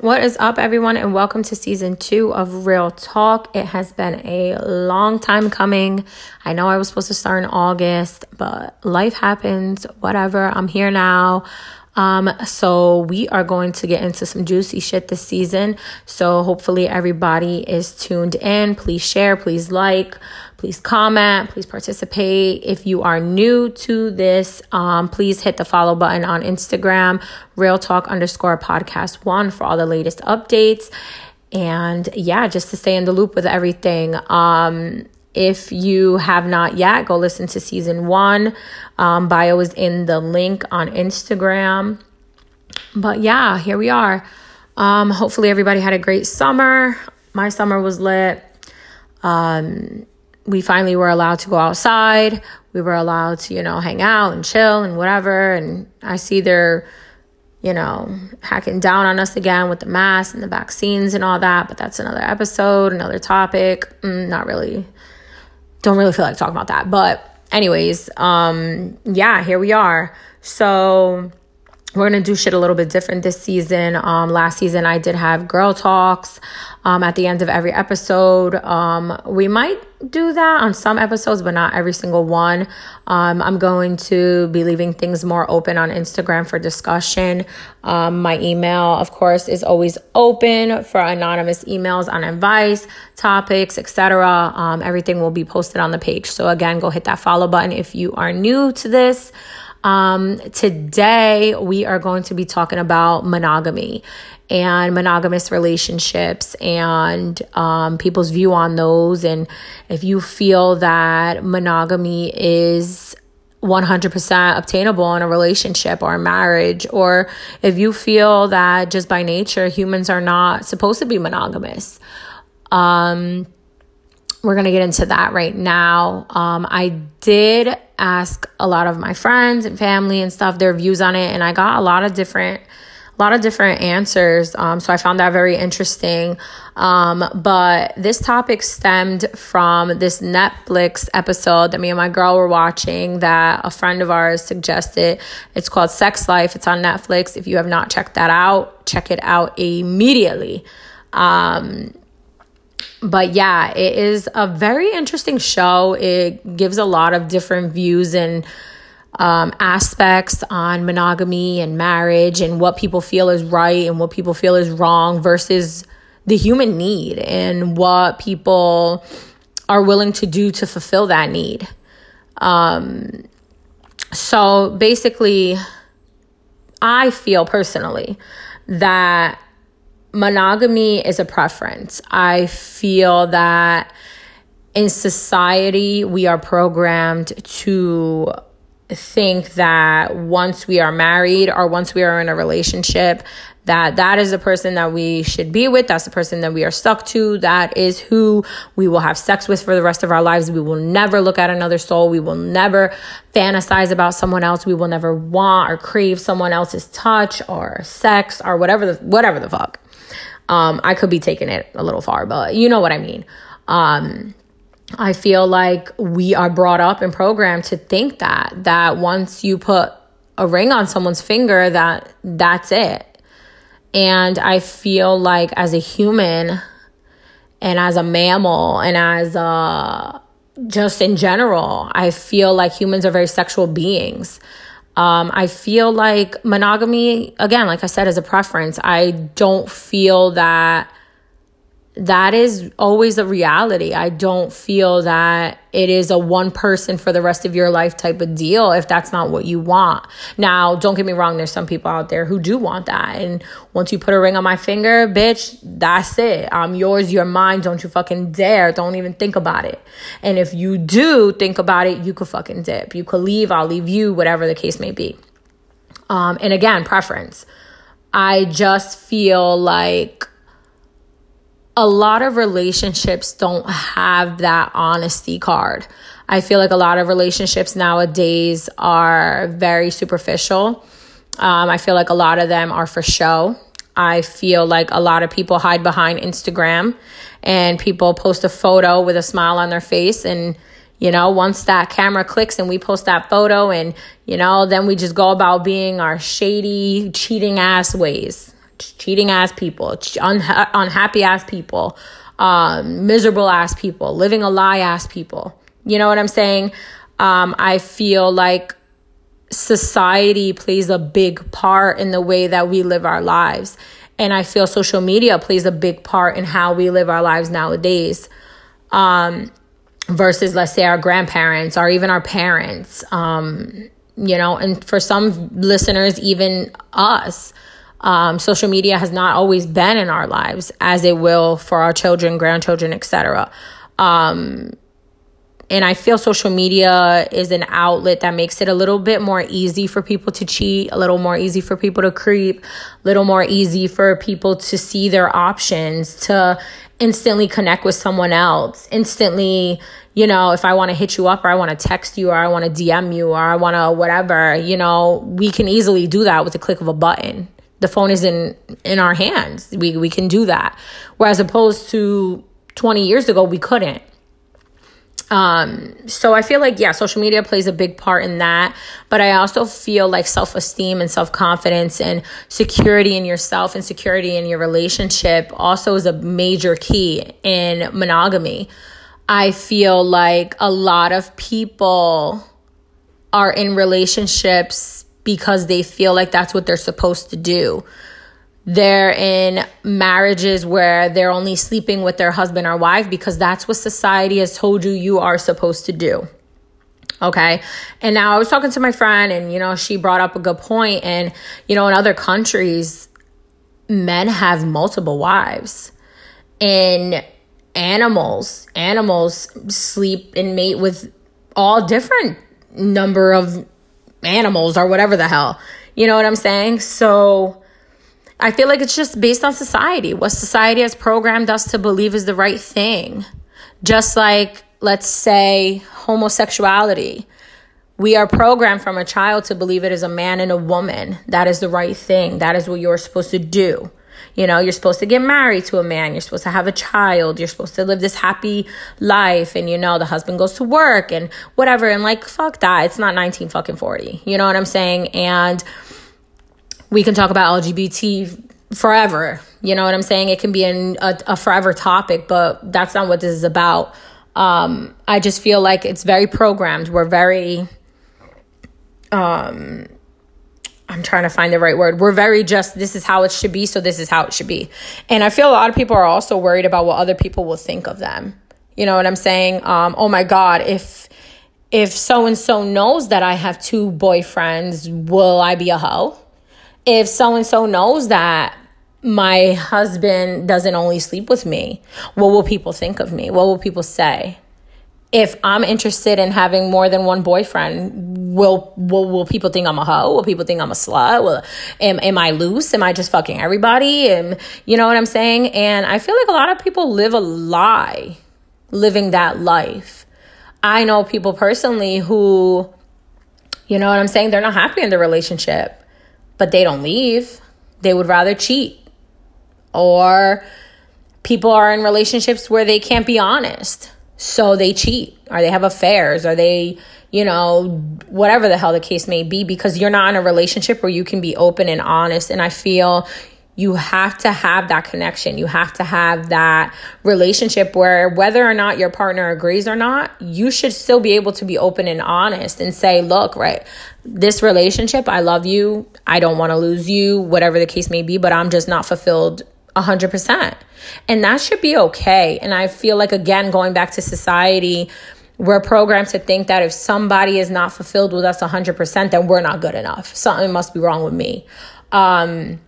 What is up, everyone, and welcome to season two of Real Talk. It has been a long time coming. I know I was supposed to start in August, but life happens, whatever. I'm here now. Um, so we are going to get into some juicy shit this season. So hopefully everybody is tuned in. Please share, please like, please comment, please participate. If you are new to this, um, please hit the follow button on Instagram, real talk underscore podcast one for all the latest updates. And yeah, just to stay in the loop with everything. Um, if you have not yet, go listen to season one. Um, bio is in the link on Instagram. But yeah, here we are. Um, hopefully, everybody had a great summer. My summer was lit. Um, we finally were allowed to go outside. We were allowed to, you know, hang out and chill and whatever. And I see they're, you know, hacking down on us again with the masks and the vaccines and all that. But that's another episode, another topic. Mm, not really don't really feel like talking about that. But anyways, um, yeah, here we are. So we're gonna do shit a little bit different this season. Um, last season I did have girl talks um, at the end of every episode. Um, we might do that on some episodes, but not every single one. Um, I'm going to be leaving things more open on Instagram for discussion. Um, my email, of course, is always open for anonymous emails on advice, topics, etc. Um, everything will be posted on the page. So again, go hit that follow button if you are new to this. Um, today, we are going to be talking about monogamy and monogamous relationships and um, people's view on those. And if you feel that monogamy is 100% obtainable in a relationship or a marriage, or if you feel that just by nature humans are not supposed to be monogamous. Um, we're going to get into that right now. Um, I did ask a lot of my friends and family and stuff their views on it, and I got a lot of different a lot of different answers. Um, so I found that very interesting. Um, but this topic stemmed from this Netflix episode that me and my girl were watching that a friend of ours suggested. It's called Sex Life. It's on Netflix. If you have not checked that out, check it out immediately. Um, but yeah, it is a very interesting show. It gives a lot of different views and um, aspects on monogamy and marriage and what people feel is right and what people feel is wrong versus the human need and what people are willing to do to fulfill that need. Um, so basically, I feel personally that monogamy is a preference. I feel that in society, we are programmed to think that once we are married or once we are in a relationship that that is the person that we should be with that's the person that we are stuck to that is who we will have sex with for the rest of our lives. We will never look at another soul. We will never fantasize about someone else. We will never want or crave someone else's touch or sex or whatever the whatever the fuck um i could be taking it a little far but you know what i mean um I feel like we are brought up and programmed to think that that once you put a ring on someone's finger that that's it. And I feel like as a human and as a mammal and as a just in general, I feel like humans are very sexual beings. Um, I feel like monogamy, again, like I said, is a preference. I don't feel that that is always a reality. I don't feel that it is a one person for the rest of your life type of deal if that's not what you want. Now, don't get me wrong, there's some people out there who do want that. And once you put a ring on my finger, bitch, that's it. I'm yours, you're mine. Don't you fucking dare. Don't even think about it. And if you do think about it, you could fucking dip. You could leave, I'll leave you, whatever the case may be. Um, and again, preference. I just feel like a lot of relationships don't have that honesty card. I feel like a lot of relationships nowadays are very superficial. Um, I feel like a lot of them are for show. I feel like a lot of people hide behind Instagram and people post a photo with a smile on their face. And, you know, once that camera clicks and we post that photo, and, you know, then we just go about being our shady, cheating ass ways. Cheating ass people, unha- unhappy ass people, um, miserable ass people, living a lie ass people. You know what I'm saying? Um, I feel like society plays a big part in the way that we live our lives. And I feel social media plays a big part in how we live our lives nowadays. Um, versus, let's say, our grandparents or even our parents. Um, you know, and for some listeners, even us. Um, social media has not always been in our lives as it will for our children, grandchildren, etc. Um, and I feel social media is an outlet that makes it a little bit more easy for people to cheat, a little more easy for people to creep, a little more easy for people to see their options, to instantly connect with someone else, instantly, you know, if I want to hit you up or I want to text you or I want to DM you or I want to whatever, you know, we can easily do that with the click of a button. The phone is in in our hands. We we can do that. Whereas opposed to 20 years ago, we couldn't. Um, so I feel like, yeah, social media plays a big part in that. But I also feel like self esteem and self confidence and security in yourself and security in your relationship also is a major key in monogamy. I feel like a lot of people are in relationships because they feel like that's what they're supposed to do they're in marriages where they're only sleeping with their husband or wife because that's what society has told you you are supposed to do. Okay. And now I was talking to my friend and, you know, she brought up a good point. And, you know, in other countries, men have multiple wives. And animals, animals sleep and mate with all different number of animals or whatever the hell. You know what I'm saying? So, I feel like it's just based on society, what society has programmed us to believe is the right thing. Just like, let's say, homosexuality. We are programmed from a child to believe it is a man and a woman. That is the right thing. That is what you're supposed to do. You know, you're supposed to get married to a man. You're supposed to have a child. You're supposed to live this happy life. And, you know, the husband goes to work and whatever. And like, fuck that. It's not 19 fucking 40. You know what I'm saying? And, we can talk about LGBT forever. You know what I'm saying? It can be an, a, a forever topic, but that's not what this is about. Um, I just feel like it's very programmed. We're very, um, I'm trying to find the right word. We're very just, this is how it should be, so this is how it should be. And I feel a lot of people are also worried about what other people will think of them. You know what I'm saying? Um, oh my God, if if so and so knows that I have two boyfriends, will I be a hoe? if so and so knows that my husband doesn't only sleep with me, what will people think of me? What will people say? If I'm interested in having more than one boyfriend, will will, will people think I'm a hoe? Will people think I'm a slut? Will, am, am I loose? Am I just fucking everybody? And you know what I'm saying? And I feel like a lot of people live a lie living that life. I know people personally who, you know what I'm saying, they're not happy in the relationship but they don't leave. They would rather cheat. Or people are in relationships where they can't be honest. So they cheat or they have affairs or they, you know, whatever the hell the case may be because you're not in a relationship where you can be open and honest. And I feel you have to have that connection. You have to have that relationship where whether or not your partner agrees or not, you should still be able to be open and honest and say, look, right, this relationship, I love you. I don't want to lose you, whatever the case may be, but I'm just not fulfilled 100%. And that should be okay. And I feel like, again, going back to society, we're programmed to think that if somebody is not fulfilled with us 100%, then we're not good enough. Something must be wrong with me. Um,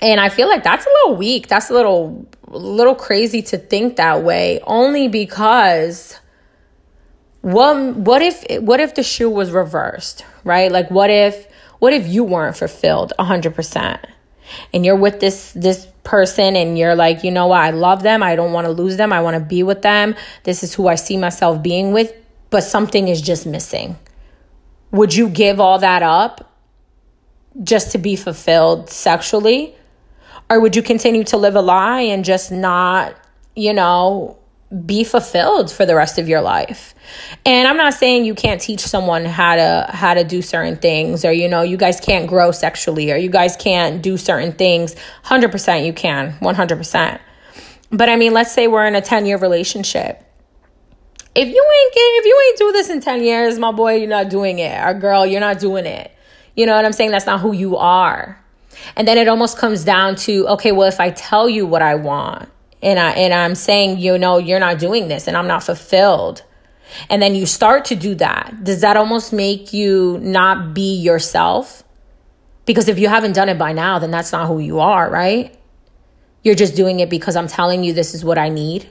and I feel like that's a little weak. That's a little little crazy to think that way only because what what if what if the shoe was reversed, right? Like what if what if you weren't fulfilled 100%? And you're with this this person and you're like, "You know what? I love them. I don't want to lose them. I want to be with them. This is who I see myself being with, but something is just missing." Would you give all that up just to be fulfilled sexually? Or would you continue to live a lie and just not, you know, be fulfilled for the rest of your life. And I'm not saying you can't teach someone how to how to do certain things or you know, you guys can't grow sexually or you guys can't do certain things. 100% you can. 100%. But I mean, let's say we're in a 10-year relationship. If you ain't get, if you ain't do this in 10 years, my boy, you're not doing it. Or girl, you're not doing it. You know what I'm saying? That's not who you are. And then it almost comes down to, okay, well, if I tell you what I want, and I and I'm saying, you know, you're not doing this and I'm not fulfilled. And then you start to do that. Does that almost make you not be yourself? Because if you haven't done it by now, then that's not who you are, right? You're just doing it because I'm telling you this is what I need.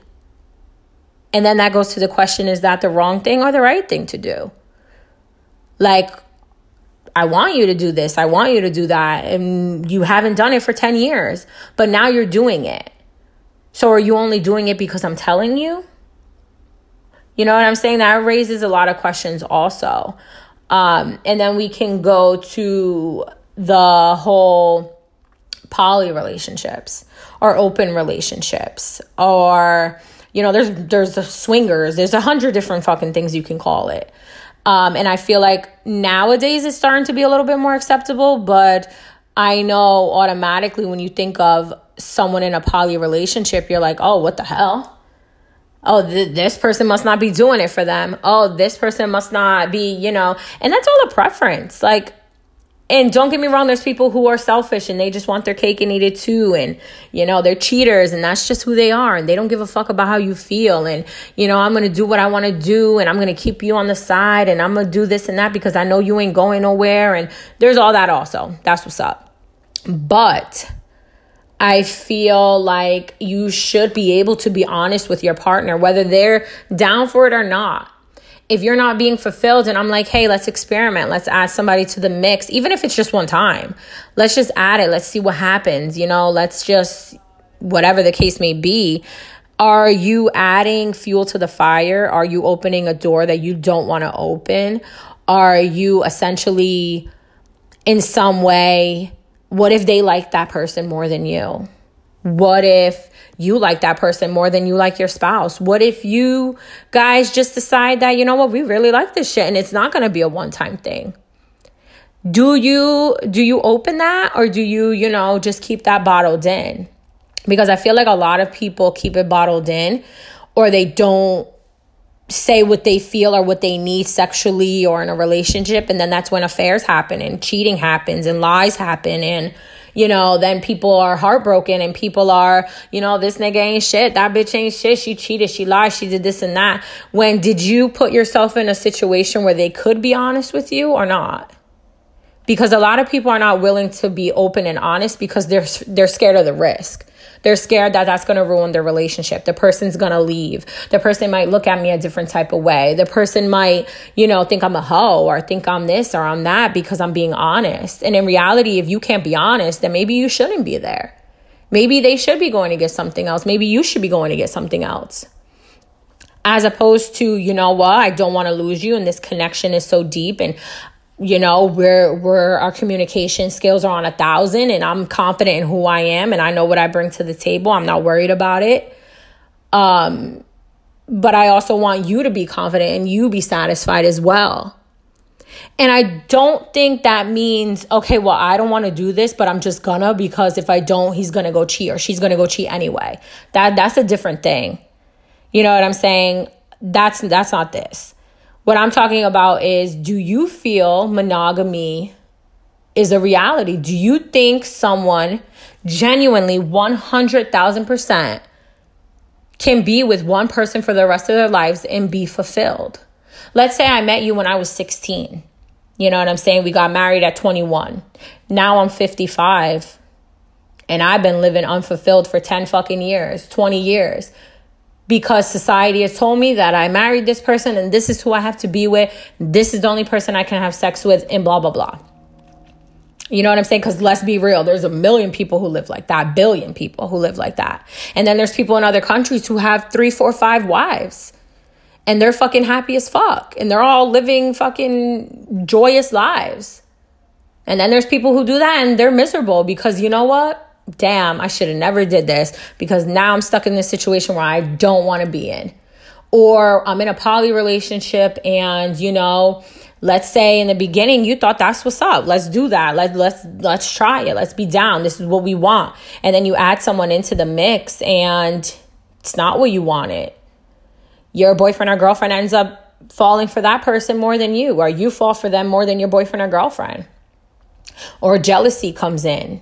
And then that goes to the question is that the wrong thing or the right thing to do? Like, I want you to do this, I want you to do that. And you haven't done it for 10 years, but now you're doing it. So are you only doing it because I'm telling you? You know what I'm saying? That raises a lot of questions also. Um, and then we can go to the whole poly relationships or open relationships or you know there's there's the swingers there's a hundred different fucking things you can call it um, and i feel like nowadays it's starting to be a little bit more acceptable but i know automatically when you think of someone in a poly relationship, you're like, oh, what the hell? Oh, th- this person must not be doing it for them. Oh, this person must not be, you know, and that's all a preference. Like, and don't get me wrong, there's people who are selfish and they just want their cake and eat it too. And, you know, they're cheaters and that's just who they are. And they don't give a fuck about how you feel. And, you know, I'm going to do what I want to do and I'm going to keep you on the side and I'm going to do this and that because I know you ain't going nowhere. And there's all that also. That's what's up. But, I feel like you should be able to be honest with your partner, whether they're down for it or not. If you're not being fulfilled, and I'm like, hey, let's experiment, let's add somebody to the mix, even if it's just one time, let's just add it, let's see what happens, you know, let's just, whatever the case may be. Are you adding fuel to the fire? Are you opening a door that you don't want to open? Are you essentially in some way what if they like that person more than you? What if you like that person more than you like your spouse? What if you guys just decide that, you know what, we really like this shit and it's not going to be a one-time thing? Do you do you open that or do you, you know, just keep that bottled in? Because I feel like a lot of people keep it bottled in or they don't say what they feel or what they need sexually or in a relationship and then that's when affairs happen and cheating happens and lies happen and you know then people are heartbroken and people are you know this nigga ain't shit that bitch ain't shit she cheated she lied she did this and that. When did you put yourself in a situation where they could be honest with you or not? Because a lot of people are not willing to be open and honest because they're they're scared of the risk they're scared that that's going to ruin their relationship. The person's going to leave. The person might look at me a different type of way. The person might, you know, think I'm a hoe or think I'm this or I'm that because I'm being honest. And in reality, if you can't be honest, then maybe you shouldn't be there. Maybe they should be going to get something else. Maybe you should be going to get something else as opposed to you know what i don't want to lose you and this connection is so deep and you know we're we're our communication skills are on a thousand and i'm confident in who i am and i know what i bring to the table. I'm not worried about it. Um but i also want you to be confident and you be satisfied as well. And i don't think that means okay well i don't want to do this but i'm just gonna because if i don't he's gonna go cheat or she's gonna go cheat anyway. That that's a different thing. You know what i'm saying? That's that's not this what I'm talking about is do you feel monogamy is a reality? Do you think someone genuinely 100,000% can be with one person for the rest of their lives and be fulfilled? Let's say I met you when I was 16. You know what I'm saying? We got married at 21. Now I'm 55 and I've been living unfulfilled for 10 fucking years, 20 years because society has told me that I married this person and this is who I have to be with. This is the only person I can have sex with, and blah, blah, blah. You know what I'm saying? Because let's be real, there's a million people who live like that, billion people who live like that. And then there's people in other countries who have three, four, five wives. And they're fucking happy as fuck. And they're all living fucking joyous lives. And then there's people who do that and they're miserable because you know what? Damn, I should have never did this because now I'm stuck in this situation where I don't want to be in. Or I'm in a poly relationship and, you know, let's say in the beginning you thought that's what's up. Let's do that. Let's let's let's try it. Let's be down. This is what we want. And then you add someone into the mix and it's not what you wanted. Your boyfriend or girlfriend ends up falling for that person more than you or you fall for them more than your boyfriend or girlfriend. Or jealousy comes in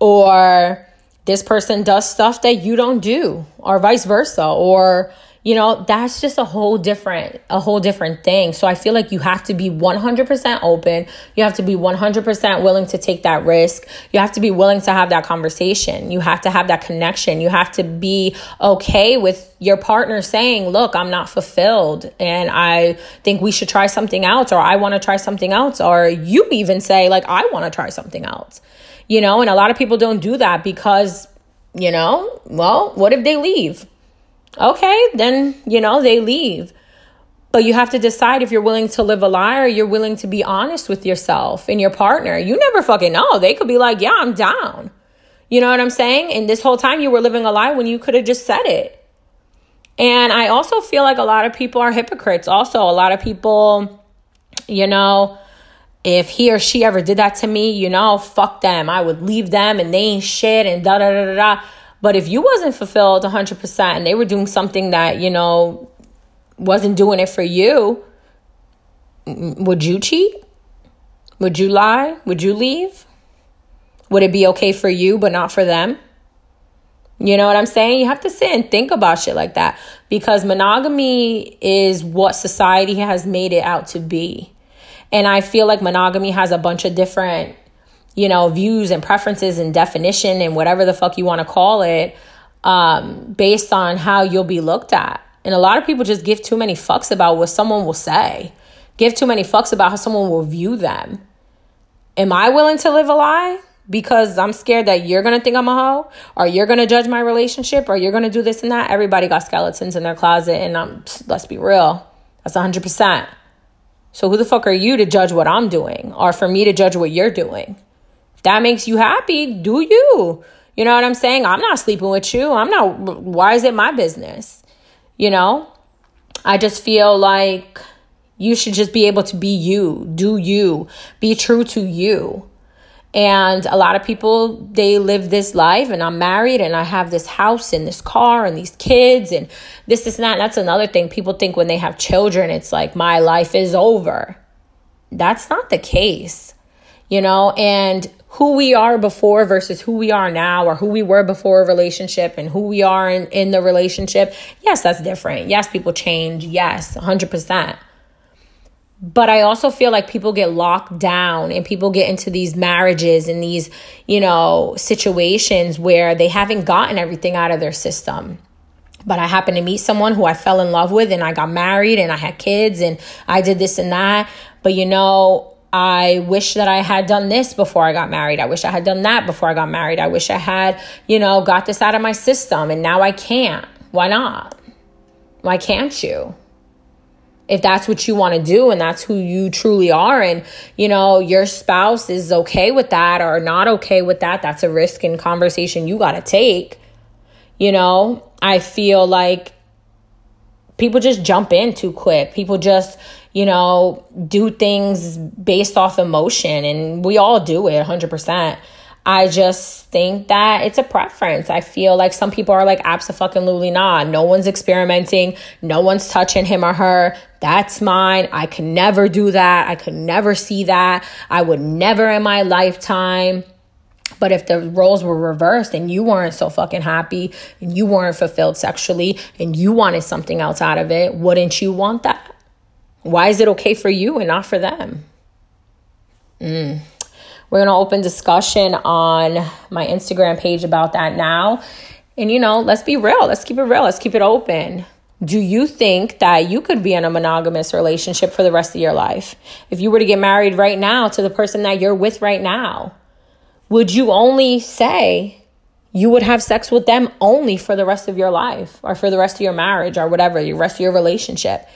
or this person does stuff that you don't do or vice versa or you know that's just a whole different a whole different thing. So i feel like you have to be 100% open. You have to be 100% willing to take that risk. You have to be willing to have that conversation. You have to have that connection. You have to be okay with your partner saying look i'm not fulfilled and i think we should try something else or i want to try something else or you even say like i want to try something else you know and a lot of people don't do that because you know well what if they leave Okay, then, you know, they leave. But you have to decide if you're willing to live a lie or you're willing to be honest with yourself and your partner. You never fucking know. They could be like, yeah, I'm down. You know what I'm saying? And this whole time you were living a lie when you could have just said it. And I also feel like a lot of people are hypocrites. Also, a lot of people, you know, if he or she ever did that to me, you know, fuck them. I would leave them and they ain't shit and da da da da da. But if you wasn't fulfilled 100% and they were doing something that, you know, wasn't doing it for you, mm, would you cheat? Would you lie? Would you leave? Would it be okay for you but not for them? You know what I'm saying? You have to sit and think about shit like that because monogamy is what society has made it out to be. And I feel like monogamy has a bunch of different you know, views and preferences and definition and whatever the fuck you want to call it, um, based on how you'll be looked at. And a lot of people just give too many fucks about what someone will say, give too many fucks about how someone will view them. Am I willing to live a lie? Because I'm scared that you're gonna think I'm a hoe, or you're gonna judge my relationship, or you're gonna do this and that. Everybody got skeletons in their closet, and I'm, let's be real, that's 100%. So who the fuck are you to judge what I'm doing, or for me to judge what you're doing? If that makes you happy, do you. You know what I'm saying? I'm not sleeping with you. I'm not, why is it my business? You know? I just feel like you should just be able to be you, do you, be true to you. And a lot of people, they live this life, and I'm married, and I have this house, and this car, and these kids, and this, is not. That's another thing. People think when they have children, it's like my life is over. That's not the case, you know? And who we are before versus who we are now or who we were before a relationship and who we are in, in the relationship, yes, that's different. Yes, people change. Yes, 100%. But I also feel like people get locked down and people get into these marriages and these, you know, situations where they haven't gotten everything out of their system but I happened to meet someone who I fell in love with and I got married and I had kids and I did this and that. But you know, I wish that I had done this before I got married. I wish I had done that before I got married. I wish I had, you know, got this out of my system and now I can't. Why not? Why can't you? If that's what you want to do and that's who you truly are, and you know, your spouse is okay with that or not okay with that, that's a risk and conversation you got to take. You know, I feel like people just jump in too quick. People just, you know, do things based off emotion, and we all do it 100%. I just think that it's a preference. I feel like some people are like, absolutely not. No one's experimenting. No one's touching him or her. That's mine. I could never do that. I could never see that. I would never in my lifetime. But if the roles were reversed and you weren't so fucking happy and you weren't fulfilled sexually and you wanted something else out of it, wouldn't you want that? Why is it okay for you and not for them? Mm. We're going to open discussion on my Instagram page about that now. And, you know, let's be real. Let's keep it real. Let's keep it open. Do you think that you could be in a monogamous relationship for the rest of your life? If you were to get married right now to the person that you're with right now, would you only say you would have sex with them only for the rest of your life or for the rest of your marriage or whatever, the rest of your relationship?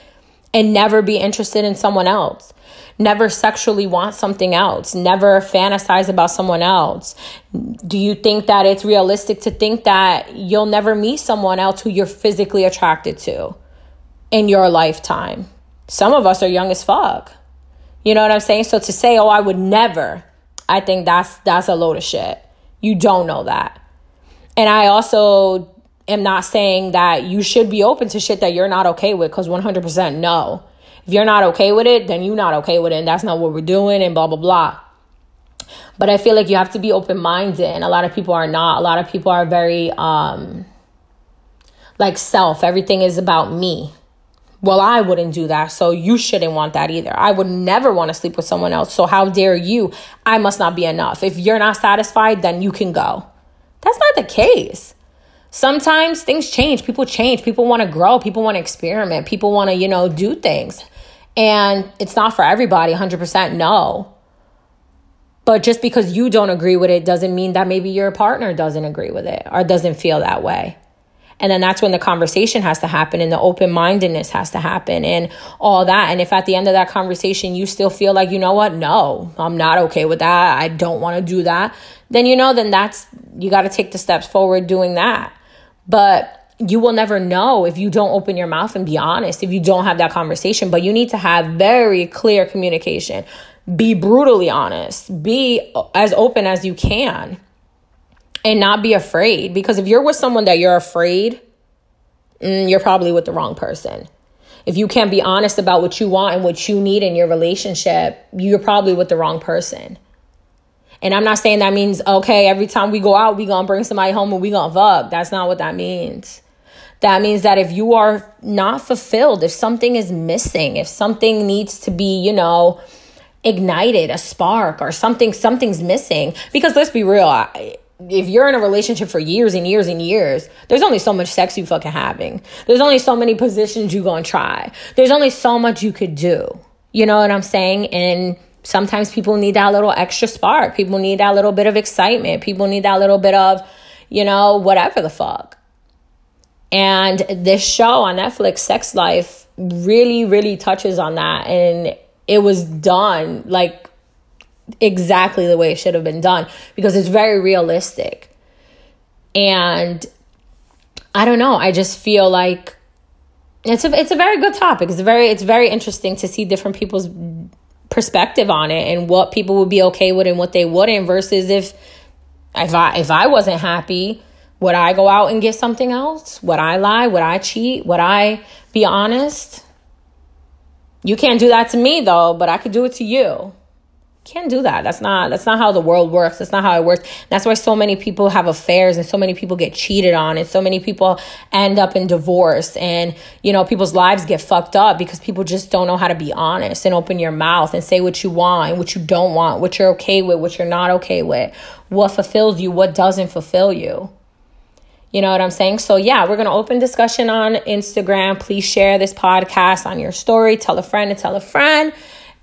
and never be interested in someone else. Never sexually want something else. Never fantasize about someone else. Do you think that it's realistic to think that you'll never meet someone else who you're physically attracted to in your lifetime? Some of us are young as fuck. You know what I'm saying? So to say, "Oh, I would never," I think that's that's a load of shit. You don't know that. And I also am not saying that you should be open to shit that you're not okay with cuz 100% no. If you're not okay with it, then you're not okay with it and that's not what we're doing and blah blah blah. But I feel like you have to be open-minded and a lot of people are not. A lot of people are very um like self. Everything is about me well, I wouldn't do that, so you shouldn't want that either. I would never want to sleep with someone else, so how dare you? I must not be enough. If you're not satisfied, then you can go. That's not the case. Sometimes things change, people change, people want to grow, people want to experiment, people want to, you know, do things. And it's not for everybody, 100% no. But just because you don't agree with it doesn't mean that maybe your partner doesn't agree with it or doesn't feel that way. And then that's when the conversation has to happen and the open mindedness has to happen and all that. And if at the end of that conversation you still feel like, you know what, no, I'm not okay with that, I don't want to do that, then you know, then that's, you got to take the steps forward doing that. But you will never know if you don't open your mouth and be honest, if you don't have that conversation. But you need to have very clear communication. Be brutally honest, be as open as you can and not be afraid. Because if you're with someone that you're afraid, mm, you're probably with the wrong person. If you can't be honest about what you want and what you need in your relationship, you're probably with the wrong person. And I'm not saying that means, okay, every time we go out, we gonna bring somebody home and we gonna fuck. That's not what that means. That means that if you are not fulfilled, if something is missing, if something needs to be, you know, ignited, a spark or something, something's missing. Because let's be real, I, if you're in a relationship for years and years and years, there's only so much sex you fucking having. There's only so many positions you gonna try. There's only so much you could do. You know what I'm saying? And sometimes people need that little extra spark. People need that little bit of excitement. People need that little bit of, you know, whatever the fuck. And this show on Netflix, Sex Life, really, really touches on that. And it was done like exactly the way it should have been done because it's very realistic. And I don't know, I just feel like it's a it's a very good topic. It's very it's very interesting to see different people's perspective on it and what people would be okay with and what they wouldn't versus if if I if I wasn't happy, would I go out and get something else? Would I lie? Would I cheat? Would I be honest? You can't do that to me though, but I could do it to you can't do that that's not that's not how the world works that's not how it works that's why so many people have affairs and so many people get cheated on and so many people end up in divorce and you know people's lives get fucked up because people just don't know how to be honest and open your mouth and say what you want and what you don't want what you're okay with what you're not okay with what fulfills you what doesn't fulfill you you know what I'm saying? So, yeah, we're going to open discussion on Instagram. Please share this podcast on your story. Tell a friend and tell a friend.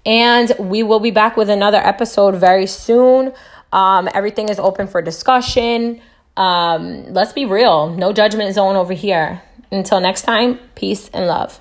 And we will be back with another episode very soon. Um, everything is open for discussion. Um, let's be real. No judgment zone over here. Until next time, peace and love.